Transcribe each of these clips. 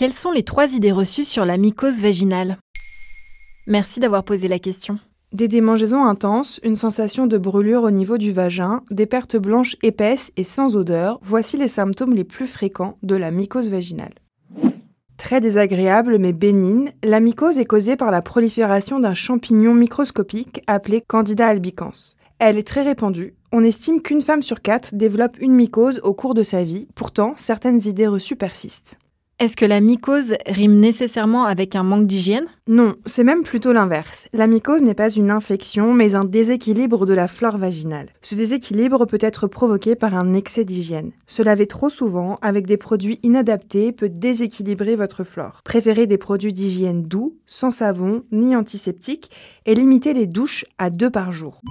Quelles sont les trois idées reçues sur la mycose vaginale? Merci d'avoir posé la question. Des démangeaisons intenses, une sensation de brûlure au niveau du vagin, des pertes blanches épaisses et sans odeur, voici les symptômes les plus fréquents de la mycose vaginale. Très désagréable mais bénigne, la mycose est causée par la prolifération d'un champignon microscopique appelé Candida albicans. Elle est très répandue. On estime qu'une femme sur quatre développe une mycose au cours de sa vie. Pourtant, certaines idées reçues persistent. Est-ce que la mycose rime nécessairement avec un manque d'hygiène? Non, c'est même plutôt l'inverse. La mycose n'est pas une infection, mais un déséquilibre de la flore vaginale. Ce déséquilibre peut être provoqué par un excès d'hygiène. Se laver trop souvent avec des produits inadaptés peut déséquilibrer votre flore. Préférez des produits d'hygiène doux, sans savon ni antiseptiques, et limitez les douches à deux par jour.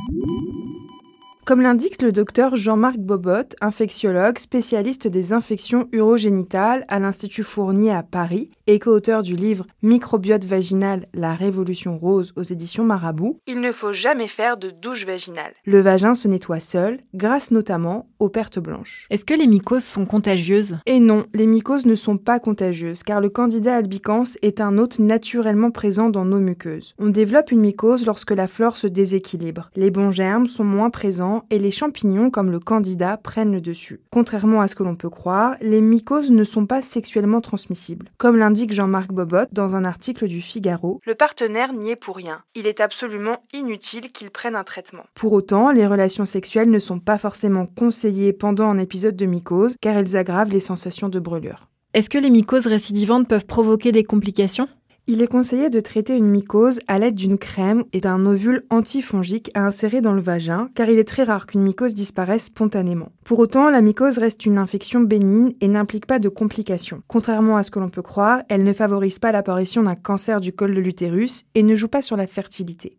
Comme l'indique le docteur Jean-Marc Bobot, infectiologue spécialiste des infections urogénitales à l'Institut Fournier à Paris et co-auteur du livre Microbiote vaginal, la révolution rose aux éditions Marabout, il ne faut jamais faire de douche vaginale. Le vagin se nettoie seul, grâce notamment aux pertes blanches. Est-ce que les mycoses sont contagieuses? Et non, les mycoses ne sont pas contagieuses car le candida albicans est un hôte naturellement présent dans nos muqueuses. On développe une mycose lorsque la flore se déséquilibre. Les bons germes sont moins présents et les champignons comme le candida prennent le dessus. Contrairement à ce que l'on peut croire, les mycoses ne sont pas sexuellement transmissibles. Comme l'indique Jean-Marc Bobot dans un article du Figaro, le partenaire n'y est pour rien. Il est absolument inutile qu'il prenne un traitement. Pour autant, les relations sexuelles ne sont pas forcément conseillées pendant un épisode de mycose car elles aggravent les sensations de brûlure. Est-ce que les mycoses récidivantes peuvent provoquer des complications? Il est conseillé de traiter une mycose à l'aide d'une crème et d'un ovule antifongique à insérer dans le vagin, car il est très rare qu'une mycose disparaisse spontanément. Pour autant, la mycose reste une infection bénigne et n'implique pas de complications. Contrairement à ce que l'on peut croire, elle ne favorise pas l'apparition d'un cancer du col de l'utérus et ne joue pas sur la fertilité.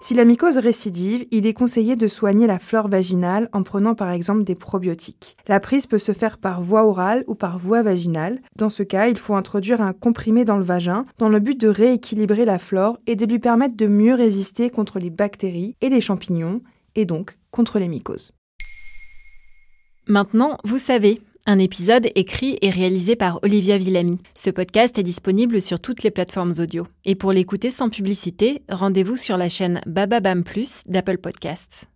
Si la mycose récidive, il est conseillé de soigner la flore vaginale en prenant par exemple des probiotiques. La prise peut se faire par voie orale ou par voie vaginale. Dans ce cas, il faut introduire un comprimé dans le vagin dans le but de rééquilibrer la flore et de lui permettre de mieux résister contre les bactéries et les champignons, et donc contre les mycoses. Maintenant, vous savez, un épisode écrit et réalisé par Olivia Villamy. Ce podcast est disponible sur toutes les plateformes audio. Et pour l'écouter sans publicité, rendez-vous sur la chaîne Bababam Plus d'Apple Podcasts.